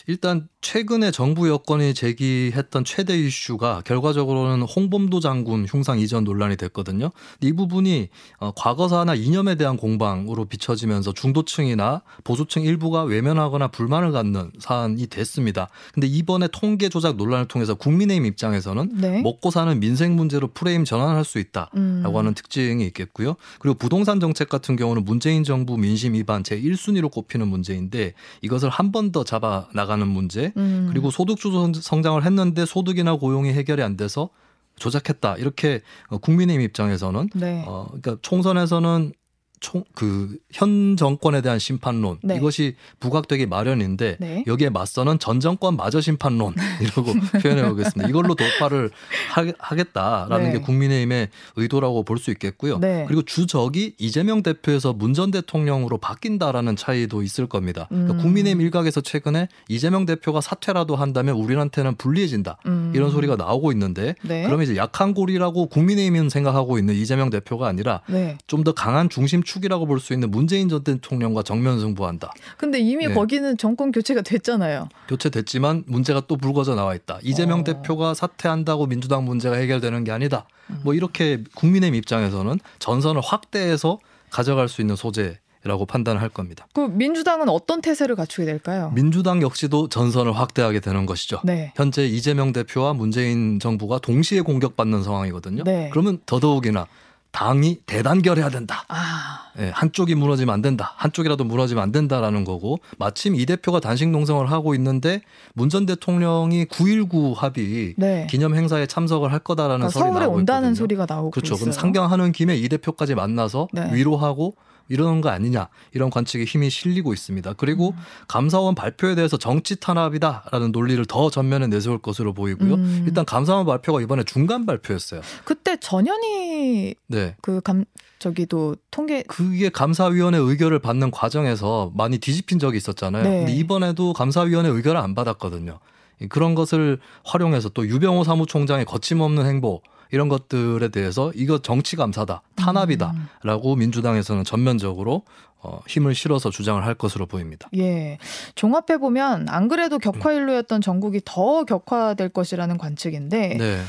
일단 최근에 정부 여권이 제기했던 최대 이슈가 결과적으로는 홍범도 장군 흉상 이전 논란이 됐거든요. 이 부분이 어, 과거사나 이념에 대한 공방으로 비춰지면서 중도층이나 보수층 일부가 외면하거나 불만을 갖는 사안이 됐습니다. 근데 이번에 통계 조작 논란을 통해서 국민의힘 입장에서는 네. 먹고 사는 민생 문제로 프레임 전환할 수 있다. 음. 라고 하는 특징이 있겠고요. 그리고 부동산 정책 같은 경우는 문재인 정부 민심 위반 제 1순위로 꼽히는 문제인데 이것을 한 번 더 잡아 나가는 문제. 음. 그리고 소득주 성장을 했는데 소득이나 고용이 해결이 안 돼서 조작했다. 이렇게 어, 국민의힘 입장에서는 네. 어 그러니까 총선에서는 총 그 현 정권에 대한 심판론 네. 이것이 부각되기 마련인데 네. 여기에 맞서는 전 정권 마저 심판론 이라고 표현해 보겠습니다. 이걸로 돌파를 하, 겠다라는 네. 게 국민의힘의 의도라고 볼 수 있겠고요. 네. 그리고 주적이 이재명 대표에서 문 전 대통령으로 바뀐다라는 차이도 있을 겁니다. 그러니까 음. 국민의힘 일각에서 최근에 이재명 대표가 사퇴라도 한다면 우리한테는 불리해진다. 음. 이런 소리가 나오고 있는데 네. 그러면 이제 약한 고리라고 국민의힘은 생각하고 있는 이재명 대표가 아니라 네. 좀더 강한 중심 축이라고 볼 수 있는 문재인 전 대통령과 정면 승부한다. 근데 이미 네. 거기는 정권 교체가 됐잖아요. 교체됐지만 문제가 또 불거져 나와 있다. 이재명 어. 대표가 사퇴한다고 민주당 문제가 해결되는 게 아니다. 음. 뭐 이렇게 국민의힘 입장에서는 전선을 확대해서 가져갈 수 있는 소재 라고 판단을 할 겁니다. 그 민주당은 어떤 태세를 갖추게 될까요? 민주당 역시도 전선을 확대하게 되는 것이죠. 네. 현재 이재명 대표와 문재인 정부가 동시에 공격받는 상황이거든요. 네. 그러면 더더욱이나 당이 대단결해야 된다. 아, 예, 한쪽이 무너지면 안 된다. 한쪽이라도 무너지면 안 된다라는 거고 마침 이 대표가 단식 농성을 하고 있는데 문 전 대통령이 9.19 합의 네. 기념 행사에 참석을 할 거다라는 그러니까 서울에 온다는 있거든요. 소리가 나오고 그렇죠. 있어요. 그럼 상경하는 김에 이 대표까지 만나서 네. 위로하고 이러는 거 아니냐 이런 관측에 힘이 실리고 있습니다. 그리고 음. 감사원 발표에 대해서 정치 탄압이다라는 논리를 더 전면에 내세울 것으로 보이고요. 음. 일단 감사원 발표가 이번에 중간 발표였어요. 그때 전현희 네. 그 감 저기도 통계 그게 감사위원회 의결을 받는 과정에서 많이 뒤집힌 적이 있었잖아요. 네. 근데 이번에도 감사위원회 의결을 안 받았거든요. 그런 것을 활용해서 또 유병호 사무총장의 거침없는 행보 이런 것들에 대해서 이거 정치 감사다, 음. 탄압이다라고 민주당에서는 전면적으로 어, 힘을 실어서 주장을 할 것으로 보입니다. 예. 종합해 보면 안 그래도 격화일로였던 전국이 더 격화될 것이라는 관측인데 네.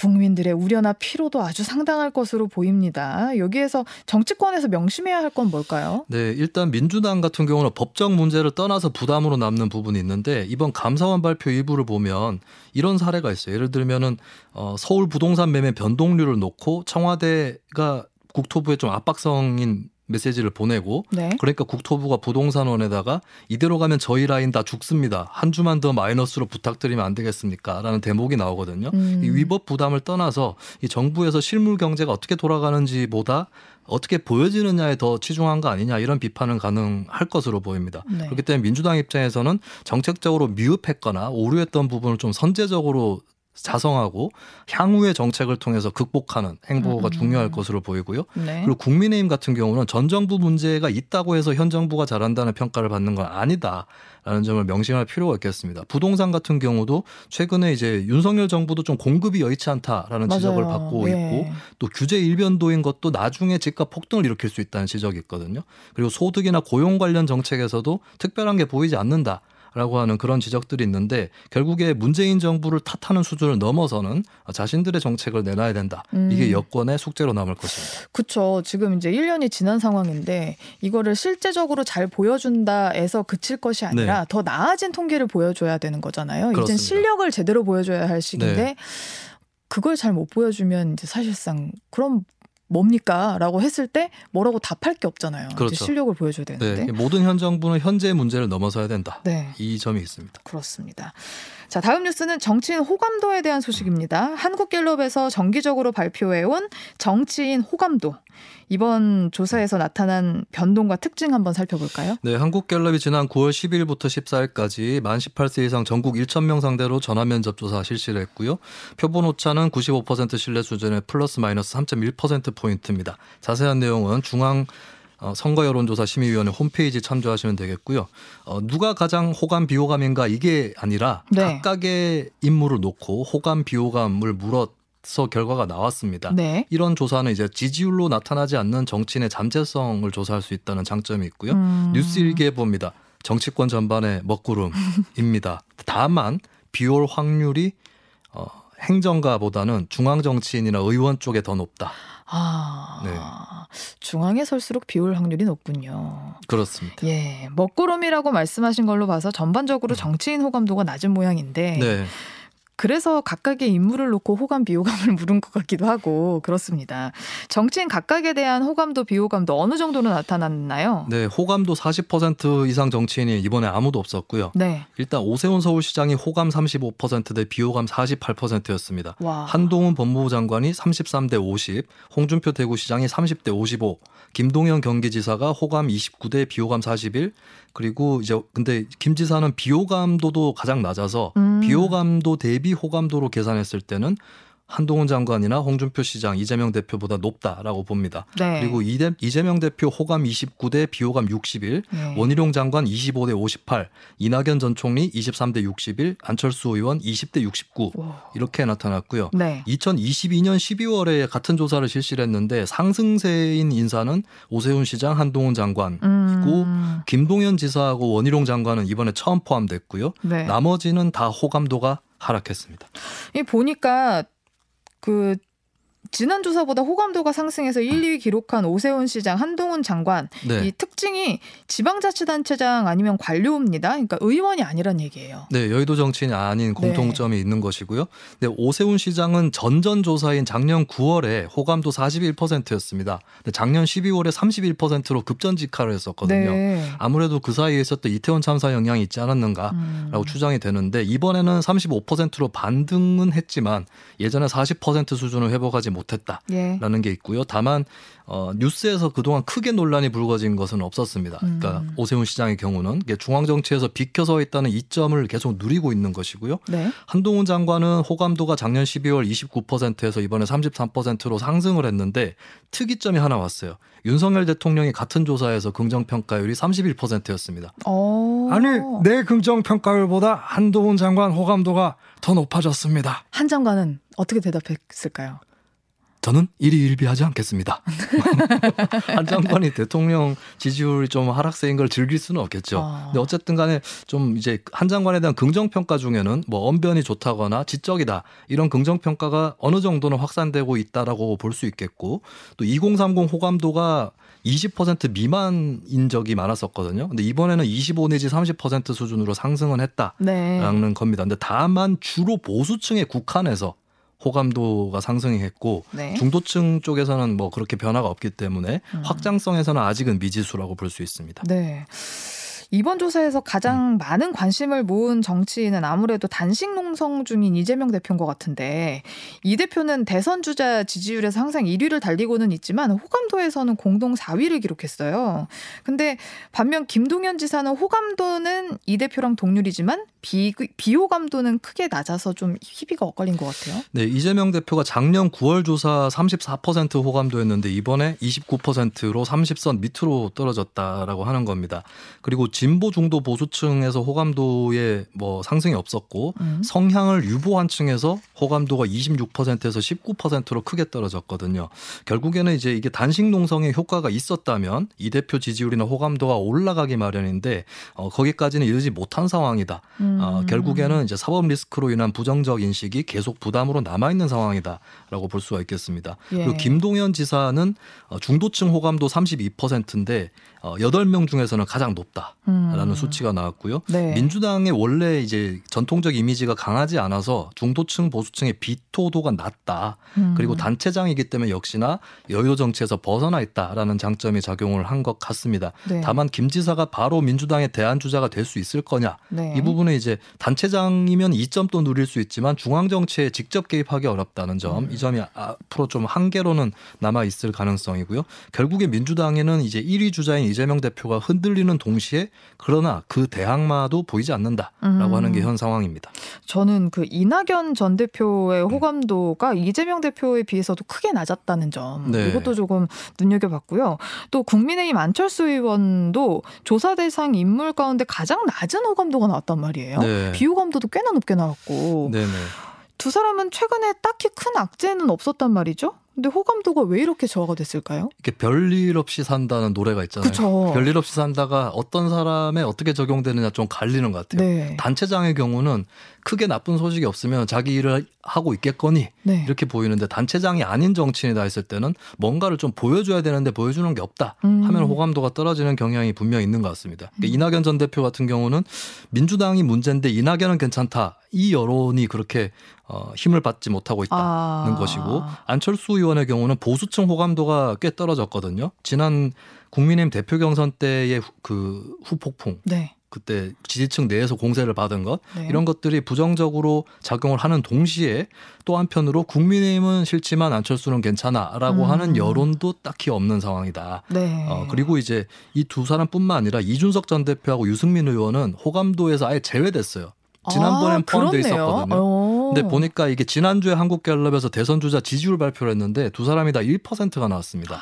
국민들의 우려나 피로도 아주 상당할 것으로 보입니다. 여기에서 정치권에서 명심해야 할 건 뭘까요? 네, 일단 민주당 같은 경우는 법적 문제를 떠나서 부담으로 남는 부분이 있는데 이번 감사원 발표 일부를 보면 이런 사례가 있어요. 예를 들면은 어, 서울 부동산 매매 변동률을 놓고 청와대가 국토부에 좀 압박성인 메시지를 보내고 네. 그러니까 국토부가 부동산원에다가 이대로 가면 저희 라인 다 죽습니다. 한 주만 더 마이너스로 부탁드리면 안 되겠습니까? 라는 대목이 나오거든요. 음. 이 위법 부담을 떠나서 이 정부에서 실물 경제가 어떻게 돌아가는지보다 어떻게 보여지느냐에 더 치중한 거 아니냐 이런 비판은 가능할 것으로 보입니다. 네. 그렇기 때문에 민주당 입장에서는 정책적으로 미흡했거나 오류했던 부분을 좀 선제적으로 자성하고 향후의 정책을 통해서 극복하는 행보가 음. 중요할 것으로 보이고요. 네. 그리고 국민의힘 같은 경우는 전 정부 문제가 있다고 해서 현 정부가 잘한다는 평가를 받는 건 아니다라는 점을 명심할 필요가 있겠습니다. 부동산 같은 경우도 최근에 이제 윤석열 정부도 좀 공급이 여의치 않다라는 지적을 맞아요. 받고 예. 있고 또 규제 일변도인 것도 나중에 집값 폭등을 일으킬 수 있다는 지적이 있거든요. 그리고 소득이나 고용 관련 정책에서도 특별한 게 보이지 않는다. 라고 하는 그런 지적들이 있는데 결국에 문재인 정부를 탓하는 수준을 넘어서는 자신들의 정책을 내놔야 된다. 음. 이게 여권의 숙제로 남을 것입니다. 그쵸. 지금 이제 1년이 지난 상황인데 이거를 실제적으로 잘 보여준다에서 그칠 것이 아니라 더 나아진 통계를 보여줘야 되는 거잖아요. 이젠 네. 그렇습니다. 실력을 제대로 보여줘야 할 시기인데 네. 그걸 잘 못 보여주면 이제 사실상 그럼 뭡니까? 라고 했을 때 뭐라고 답할 게 없잖아요. 그렇죠. 실력을 보여줘야 되는데. 네, 모든 현 정부는 현재의 문제를 넘어서야 된다. 네. 이 점이 있습니다. 그렇습니다. 자, 다음 뉴스는 정치인 호감도에 대한 소식입니다. 한국갤럽에서 정기적으로 발표해온 정치인 호감도. 이번 조사에서 나타난 변동과 특징 한번 살펴볼까요? 네, 한국갤럽이 지난 9월 10일부터 14일까지 만 18세 이상 전국 1,000명 상대로 전화면접 조사 실시를 했고요. 표본 오차는 95% 신뢰 수준의 플러스 마이너스 3.1% 포인트입니다. 자세한 내용은 중앙 어, 선거 여론조사 심의위원회 홈페이지 참조하시면 되겠고요. 어, 누가 가장 호감 비호감인가 이게 아니라 네. 각각의 인물을 놓고 호감 비호감을 물어서 결과가 나왔습니다. 네. 이런 조사는 이제 지지율로 나타나지 않는 정치인의 잠재성을 조사할 수 있다는 장점이 있고요. 음. 뉴스 일기에 봅니다. 정치권 전반의 먹구름입니다. 다만 비올 확률이 어, 행정가보다는 중앙 정치인이나 의원 쪽에 더 높다. 아, 네. 중앙에 설수록 비올 확률이 높군요. 그렇습니다. 예, 먹구름이라고 말씀하신 걸로 봐서 전반적으로 정치인 호감도가 낮은 모양인데 네. 그래서 각각의 인물을 놓고 호감 비호감을 물은 것 같기도 하고 그렇습니다. 정치인 각각에 대한 호감도 비호감도 어느 정도로 나타났나요? 네, 호감도 40% 이상 정치인이 이번에 아무도 없었고요. 네. 일단 오세훈 서울시장이 호감 35%대 비호감 48%였습니다. 와. 한동훈 법무부 장관이 33대 50, 홍준표 대구시장이 30대 55, 김동연 경기지사가 호감 29대 비호감 41, 그리고 이제 근데 김 지사는 비호감도도 가장 낮아서 음. 비호감도 대비 호감도로 계산했을 때는 한동훈 장관이나 홍준표 시장, 이재명 대표보다 높다라고 봅니다. 네. 그리고 이대- 이재명 대표 호감 29대 비호감 61, 네. 원희룡 장관 25대 58, 이낙연 전 총리 23대 61, 안철수 의원 20대 69 와. 이렇게 나타났고요. 네. 2022년 12월에 같은 조사를 실시를 했는데 상승세인 인사는 오세훈 시장, 한동훈 장관, 음. 김동연 지사하고 원희룡 장관은 이번에 처음 포함됐고요. 네. 나머지는 다 호감도가 하락했습니다. 이 보니까 그 지난 조사보다 호감도가 상승해서 1, 2위 기록한 오세훈 시장, 한동훈 장관 네. 이 특징이 지방자치단체장 아니면 관료입니다. 그러니까 의원이 아니란 얘기예요. 네, 여의도 정치인이 아닌 공통점이 네. 있는 것이고요. 네, 오세훈 시장은 전전조사인 작년 9월에 호감도 41%였습니다. 근데 작년 12월에 31%로 급전직하를 했었거든요. 네. 아무래도 그 사이에 있었던 이태원 참사 영향이 있지 않았는가라고 음. 추정이 되는데 이번에는 35%로 반등은 했지만 예전에 40% 수준을 회복하지 못 했다라는 예. 게 있고요. 다만 어, 뉴스에서 그동안 크게 논란이 불거진 것은 없었습니다. 그러니까 음. 오세훈 시장의 경우는 중앙 정치에서 비켜서 있다는 이점을 계속 누리고 있는 것이고요. 네. 한동훈 장관은 호감도가 작년 12월 29%에서 이번에 33%로 상승을 했는데 특이점이 하나 왔어요. 윤석열 대통령이 같은 조사에서 긍정 평가율이 31%였습니다. 오. 아니, 내 긍정 평가율보다 한동훈 장관 호감도가 더 높아졌습니다. 한 장관은 어떻게 대답했을까요? 저는 일희일비하지 않겠습니다. 한 장관이 대통령 지지율이 좀 하락세인 걸 즐길 수는 없겠죠. 아. 근데 어쨌든 간에 좀 이제 한 장관에 대한 긍정평가 중에는 뭐 언변이 좋다거나 지적이다 이런 긍정평가가 어느 정도는 확산되고 있다라고 볼 수 있겠고 또 2030 호감도가 20% 미만인 적이 많았었거든요. 근데 이번에는 25 내지 30% 수준으로 상승은 했다라는 네. 겁니다. 근데 다만 주로 보수층에 국한해서 호감도가 상승했고 네. 중도층 쪽에서는 뭐 그렇게 변화가 없기 때문에 음. 확장성에서는 아직은 미지수라고 볼 수 있습니다. 네. 이번 조사에서 가장 음. 많은 관심을 모은 정치인은 아무래도 단식 농성 중인 이재명 대표인 것 같은데 이 대표는 대선 주자 지지율에서 항상 1위를 달리고는 있지만 호감도에서는 공동 4위를 기록했어요. 근데 반면 김동연 지사는 호감도는 이 대표랑 동률이지만 비, 비호감도는 크게 낮아서 좀 희비가 엇갈린 것 같아요. 네, 이재명 대표가 작년 9월 조사 34% 호감도였는데 이번에 29%로 30선 밑으로 떨어졌다라고 하는 겁니다. 그리고 진보 중도 보수층에서 호감도에 뭐 상승이 없었고 음. 성향을 유보한 층에서 호감도가 26%에서 19%로 크게 떨어졌거든요. 결국에는 이제 이게 단식 농성의 효과가 있었다면 이 대표 지지율이나 호감도가 올라가기 마련인데 어, 거기까지는 이르지 못한 상황이다. 음. 어, 결국에는 이제 사법 리스크로 인한 부정적 인식이 계속 부담으로 남아 있는 상황이다라고 볼 수가 있겠습니다. 예. 그리고 김동연 지사는 어, 중도층 호감도 32%인데 어, 8명 중에서는 가장 높다라는 음. 수치가 나왔고요. 네. 민주당의 원래 이제 전통적 이미지가 강하지 않아서 중도층 보수층의 비토도가 낮다. 음. 그리고 단체장이기 때문에 역시나 여유 정치에서 벗어나 있다라는 장점이 작용을 한 것 같습니다. 네. 다만 김 지사가 바로 민주당의 대안 주자가 될 수 있을 거냐. 네. 이 부분은 이제 단체장이면 이점도 누릴 수 있지만 중앙 정치에 직접 개입하기 어렵다는 점. 음. 이 점이 앞으로 좀 한계로는 남아 있을 가능성이고요. 결국에 민주당에는 이제 1위 주자인 이재명 대표가 흔들리는 동시에 그러나 그 대항마도 보이지 않는다라고 음. 하는 게 현 상황입니다. 저는 그 이낙연 전 대표의 호감도가 이재명 대표에 비해서도 크게 낮았다는 점 네. 이것도 조금 눈여겨봤고요. 또 국민의힘 안철수 의원도 조사 대상 인물 가운데 가장 낮은 호감도가 나왔단 말이에요. 네. 비호감도도 꽤나 높게 나왔고. 네네. 두 사람은 최근에 딱히 큰 악재는 없었단 말이죠. 근데 호감도가 왜 이렇게 저하가 됐을까요? 이게 별일 없이 산다는 노래가 있잖아요. 그쵸. 별일 없이 산다가 어떤 사람에 어떻게 적용되느냐 좀 갈리는 것 같아요. 네. 단체장의 경우는 크게 나쁜 소식이 없으면 자기 일을 하고 있겠거니 네. 이렇게 보이는데 단체장이 아닌 정치인이다 했을 때는 뭔가를 좀 보여줘야 되는데 보여주는 게 없다 음. 하면 호감도가 떨어지는 경향이 분명히 있는 것 같습니다. 그러니까 음. 이낙연 전 대표 같은 경우는 민주당이 문제인데 이낙연은 괜찮다 이 여론이 그렇게 어, 힘을 받지 못하고 있다는 아. 것이고 안철수 의원의 경우는 보수층 호감도가 꽤 떨어졌거든요. 지난 국민의힘 대표 경선 때의 그 후폭풍. 네. 그때 지지층 내에서 공세를 받은 것 네. 이런 것들이 부정적으로 작용을 하는 동시에 또 한편으로 국민의힘은 싫지만 안철수는 괜찮아라고 음. 하는 여론도 딱히 없는 상황이다. 네. 어, 그리고 이제 이 두 사람뿐만 아니라 이준석 전 대표하고 유승민 의원은 호감도에서 아예 제외됐어요. 지난번엔 아, 포함돼 있었거든요. 오. 근데 보니까 이게 지난주에 한국갤럽에서 대선 주자 지지율 발표를 했는데 두 사람이 다 1%가 나왔습니다.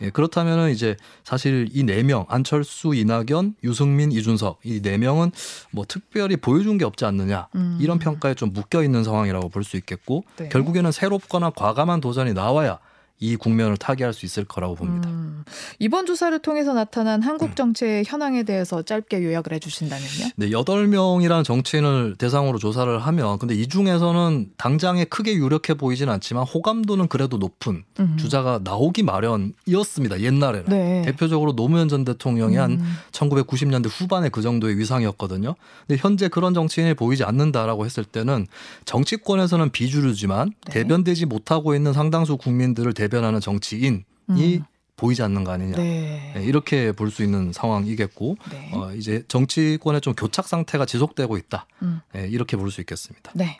예, 그렇다면은 이제 사실 이 네 명 안철수, 이낙연, 유승민, 이준석 이 네 명은 뭐 특별히 보여준 게 없지 않느냐 음. 이런 평가에 좀 묶여 있는 상황이라고 볼 수 있겠고 네. 결국에는 새롭거나 과감한 도전이 나와야 이 국면을 타개할 수 있을 거라고 봅니다. 음, 이번 조사를 통해서 나타난 한국 정치의 현황에 대해서 짧게 요약을 해주신다면요. 네, 8명이라는 정치인을 대상으로 조사를 하면 근데 이 중에서는 당장에 크게 유력해 보이진 않지만 호감도는 그래도 높은 음. 주자가 나오기 마련이었습니다. 옛날에는. 네. 대표적으로 노무현 전 대통령이 한 음. 1990년대 후반에 그 정도의 위상이었거든요. 근데 현재 그런 정치인이 보이지 않는다라고 했을 때는 정치권에서는 비주류지만 네. 대변되지 못하고 있는 상당수 국민들을 대 변하는 정치인이 음. 보이지 않는 거 아니냐. 네. 네, 이렇게 볼 수 있는 상황이겠고 네. 어, 이제 정치권의 좀 교착 상태가 지속되고 있다. 음. 네, 이렇게 볼 수 있겠습니다. 네.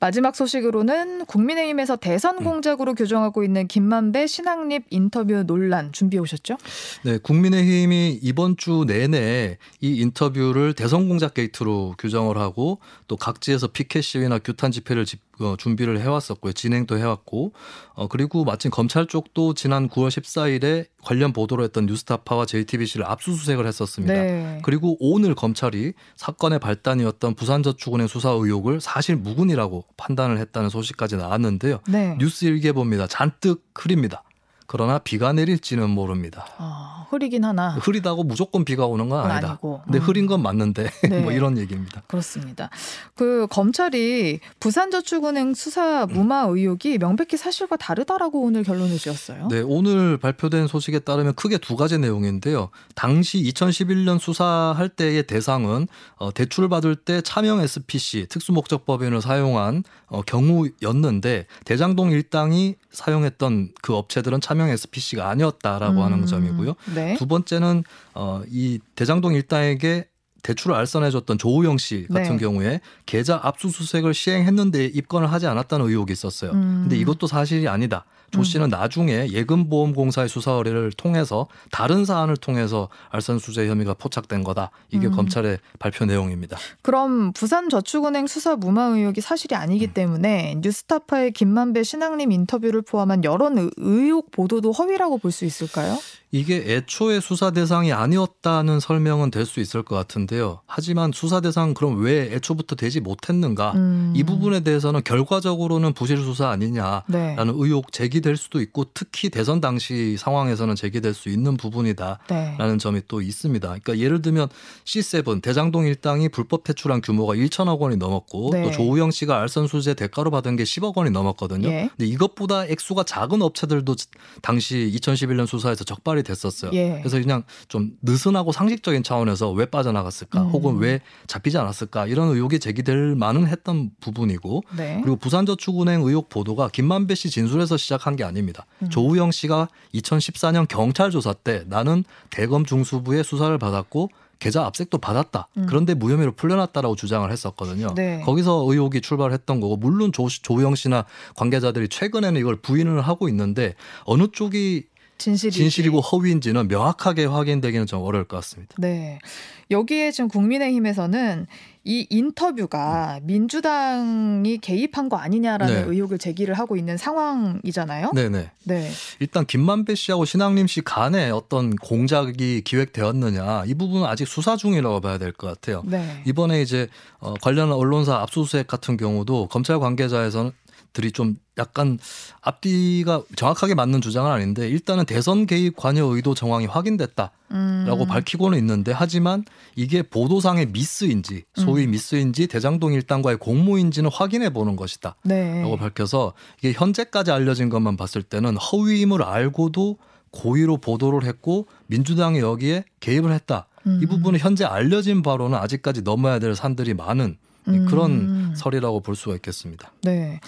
마지막 소식으로는 국민의힘에서 대선 음. 공작으로 규정하고 있는 김만배 신학립 인터뷰 논란 준비해 오셨죠? 네, 국민의힘이 이번 주 내내 이 인터뷰를 대선 공작 게이트로 규정을 하고 또 각지에서 피켓 시위나 규탄 집회를 집- 어, 준비를 해왔었고요. 진행도 해왔고 어, 그리고 마침 검찰 쪽도 지난 9월 14일에 관련 보도를 했던 뉴스타파와 JTBC를 압수수색을 했었습니다. 네. 그리고 오늘 검찰이 사건의 발단이었던 부산저축은행 수사 의혹을 사실 무근이라고 판단을 했다는 소식까지 나왔는데요. 네. 뉴스 일기에 봅니다. 잔뜩 흐립니다. 그러나 비가 내릴지는 모릅니다. 아, 흐리긴 하나. 흐리다고 무조건 비가 오는 건 아니다. 아니고. 근데 음. 흐린 건 맞는데 네. 뭐 이런 얘기입니다. 그렇습니다. 그 검찰이 부산저축은행 수사 무마 의혹이 명백히 사실과 다르다라고 오늘 결론을 지었어요. 네, 오늘 발표된 소식에 따르면 크게 두 가지 내용인데요. 당시 2011년 수사할 때의 대상은 어, 대출을 받을 때 차명 SPC 특수목적법인을 사용한 어, 경우였는데 대장동 일당이 사용했던 그 업체들은 차명 SPC가 아니었다라고 하는 음, 점이고요. 네. 두 번째는 어, 이 대장동 일당에게 대출을 알선해줬던 조우영 씨 같은 네. 경우에 계좌 압수수색을 시행했는데 입건을 하지 않았다는 의혹이 있었어요. 음. 근데 이것도 사실이 아니다. 조 음. 씨는 나중에 예금보험공사의 수사 의뢰를 통해서 다른 사안을 통해서 알선수재 혐의가 포착된 거다. 이게 음. 검찰의 발표 내용입니다. 그럼 부산저축은행 수사 무마 의혹이 사실이 아니기 음. 때문에 뉴스타파의 김만배 신학님 인터뷰를 포함한 여러 의- 의혹 보도도 허위라고 볼 수 있을까요? 이게 애초에 수사 대상이 아니었다는 설명은 될 수 있을 것 같은데요. 하지만 수사 대상 그럼 왜 애초부터 되지 못했는가? 음. 이 부분에 대해서는 결과적으로는 부실 수사 아니냐라는 네. 의혹 제기 될 수도 있고 특히 대선 당시 상황에서는 제기될 수 있는 부분이다라는 네. 점이 또 있습니다. 그러니까 예를 들면 C7 대장동 일당이 불법 퇴출한 규모가 1천억 원이 넘었고 네. 또 조우영 씨가 알선 수재 대가로 받은 게 10억 원이 넘었거든요. 예. 근데 이것보다 액수가 작은 업체들도 당시 2011년 수사에서 적발이 됐었어요. 예. 그래서 그냥 좀 느슨하고 상식적인 차원에서 왜 빠져나갔을까, 음. 혹은 왜 잡히지 않았을까 이런 의혹이 제기될 만은 했던 부분이고 네. 그리고 부산저축은행 의혹 보도가 김만배 씨 진술에서 시작한 게 아닙니다. 음. 조우영 씨가 2014년 경찰 조사 때 나는 대검 중수부의 수사를 받았고 계좌 압색도 받았다. 음. 그런데 무혐의로 풀려났다라고 주장을 했었거든요. 네. 거기서 의혹이 출발했던 거고 물론 조, 조우영 씨나 관계자들이 최근에는 이걸 부인을 하고 있는데 어느 쪽이 진실이 진실이고 허위인지는 명확하게 확인되기는 좀 어려울 것 같습니다. 네. 여기에 지금 국민의힘에서는 이 인터뷰가 민주당이 개입한 거 아니냐라는 네. 의혹을 제기를 하고 있는 상황이잖아요. 네네. 네. 일단 김만배 씨하고 신학림 씨 간에 어떤 공작이 기획되었느냐 이 부분은 아직 수사 중이라고 봐야 될 것 같아요. 네. 이번에 이제 어, 관련 언론사 압수수색 같은 경우도 검찰 관계자에서는 들이 좀 약간 앞뒤가 정확하게 맞는 주장은 아닌데 일단은 대선 개입 관여 의도 정황이 확인됐다라고 음. 밝히고는 있는데 하지만 이게 보도상의 미스인지 소위 음. 미스인지 대장동 일당과의 공모인지는 확인해 보는 것이다. 네. 라고 밝혀서 이게 현재까지 알려진 것만 봤을 때는 허위임을 알고도 고의로 보도를 했고 민주당이 여기에 개입을 했다. 음. 이 부분은 현재 알려진 바로는 아직까지 넘어야 될 산들이 많은 그런 음. 설이라고 볼 수가 있겠습니다. 네.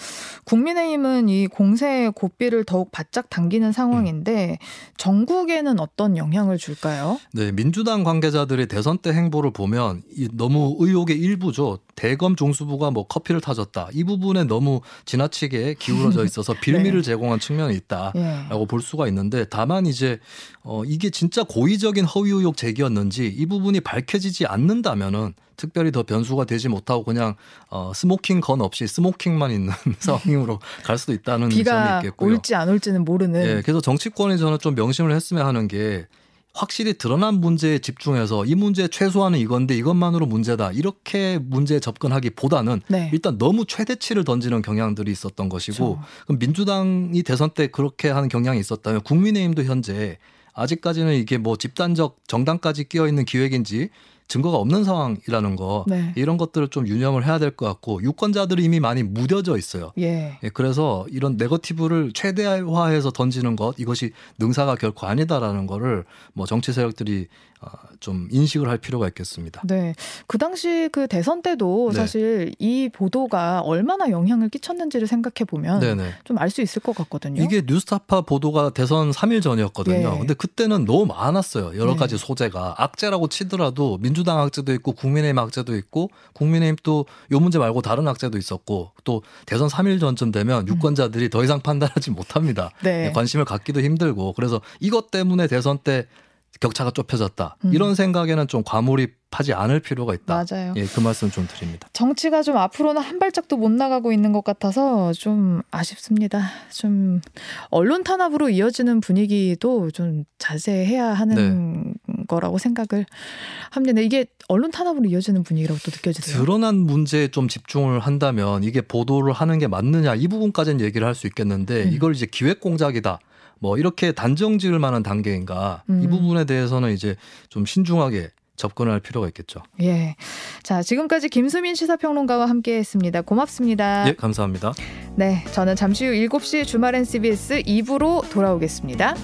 국민의힘은 이 공세의 고삐를 더욱 바짝 당기는 상황인데 전국에는 어떤 영향을 줄까요? 네, 민주당 관계자들의 대선 때 행보를 보면 이 너무 의혹의 일부죠. 대검 중수부가 뭐 커피를 타줬다. 이 부분에 너무 지나치게 기울어져 있어서 빌미를 제공한 측면이 있다. 예. 라고 볼 수가 있는데 다만 이제 어 이게 진짜 고의적인 허위 의혹 제기였는지 이 부분이 밝혀지지 않는다면은 특별히 더 변수가 되지 못하고 그냥 어 smoking gun 없이 smoking만 있는 상황으로 갈 수도 있다는 점이 있겠고요. 올지 안 올지는 모르는 예, 그래서 정치권이 저는 좀 명심을 했으면 하는 게 확실히 드러난 문제에 집중해서 이 문제 최소한은 이건데 이것만으로 문제다 이렇게 문제에 접근하기보다는 네. 일단 너무 최대치를 던지는 경향들이 있었던 것이고 그렇죠. 그럼 민주당이 대선 때 그렇게 하는 경향이 있었다면 국민의힘도 현재 아직까지는 이게 뭐 집단적 정당까지 끼어 있는 기획인지 증거가 없는 상황이라는 거 네. 이런 것들을 좀 유념을 해야 될 것 같고 유권자들이 이미 많이 무뎌져 있어요. 예. 예, 그래서 이런 네거티브를 최대화해서 던지는 것 이것이 능사가 결코 아니다라는 거를 뭐 정치 세력들이 어, 좀 인식을 할 필요가 있겠습니다. 네. 그 당시 그 대선 때도 네. 사실 이 보도가 얼마나 영향을 끼쳤는지를 생각해 보면 네네. 좀알 수 있을 것 같거든요. 이게 뉴스타파 보도가 대선 3일 전이었거든요. 예. 근데 그때는 너무 많았어요. 여러 네. 가지 소재가. 악재라고 치더라도 민주당 악재도 있고 국민의힘 악재도 있고 국민의힘 또 요 문제 말고 다른 악재도 있었고 또 대선 3일 전쯤 되면 유권자들이 더 이상 판단하지 못합니다. 음. 네. 관심을 갖기도 힘들고 그래서 이것 때문에 대선 때 격차가 좁혀졌다. 음. 이런 생각에는 좀 과몰입하지 않을 필요가 있다. 맞아요. 예, 그 말씀 좀 드립니다. 정치가 좀 앞으로는 한 발짝도 못 나가고 있는 것 같아서 좀 아쉽습니다. 좀 언론 탄압으로 이어지는 분위기도 좀 자제해야 하는 네. 거라고 생각을 합니다. 이게 언론 탄압으로 이어지는 분위기라고 또 느껴지세요? 드러난 문제에 좀 집중을 한다면 이게 보도를 하는 게 맞느냐 이 부분까지는 얘기를 할 수 있겠는데 음. 이걸 이제 기획 공작이다. 뭐 이렇게 단정 지을 만한 단계인가 음. 이 부분에 대해서는 이제 좀 신중하게 접근할 필요가 있겠죠. 예. 자, 지금까지 김수민 시사평론가와 함께 했습니다. 고맙습니다. 예, 감사합니다. 네, 저는 잠시 후 7시 주말엔 CBS 2부로 돌아오겠습니다.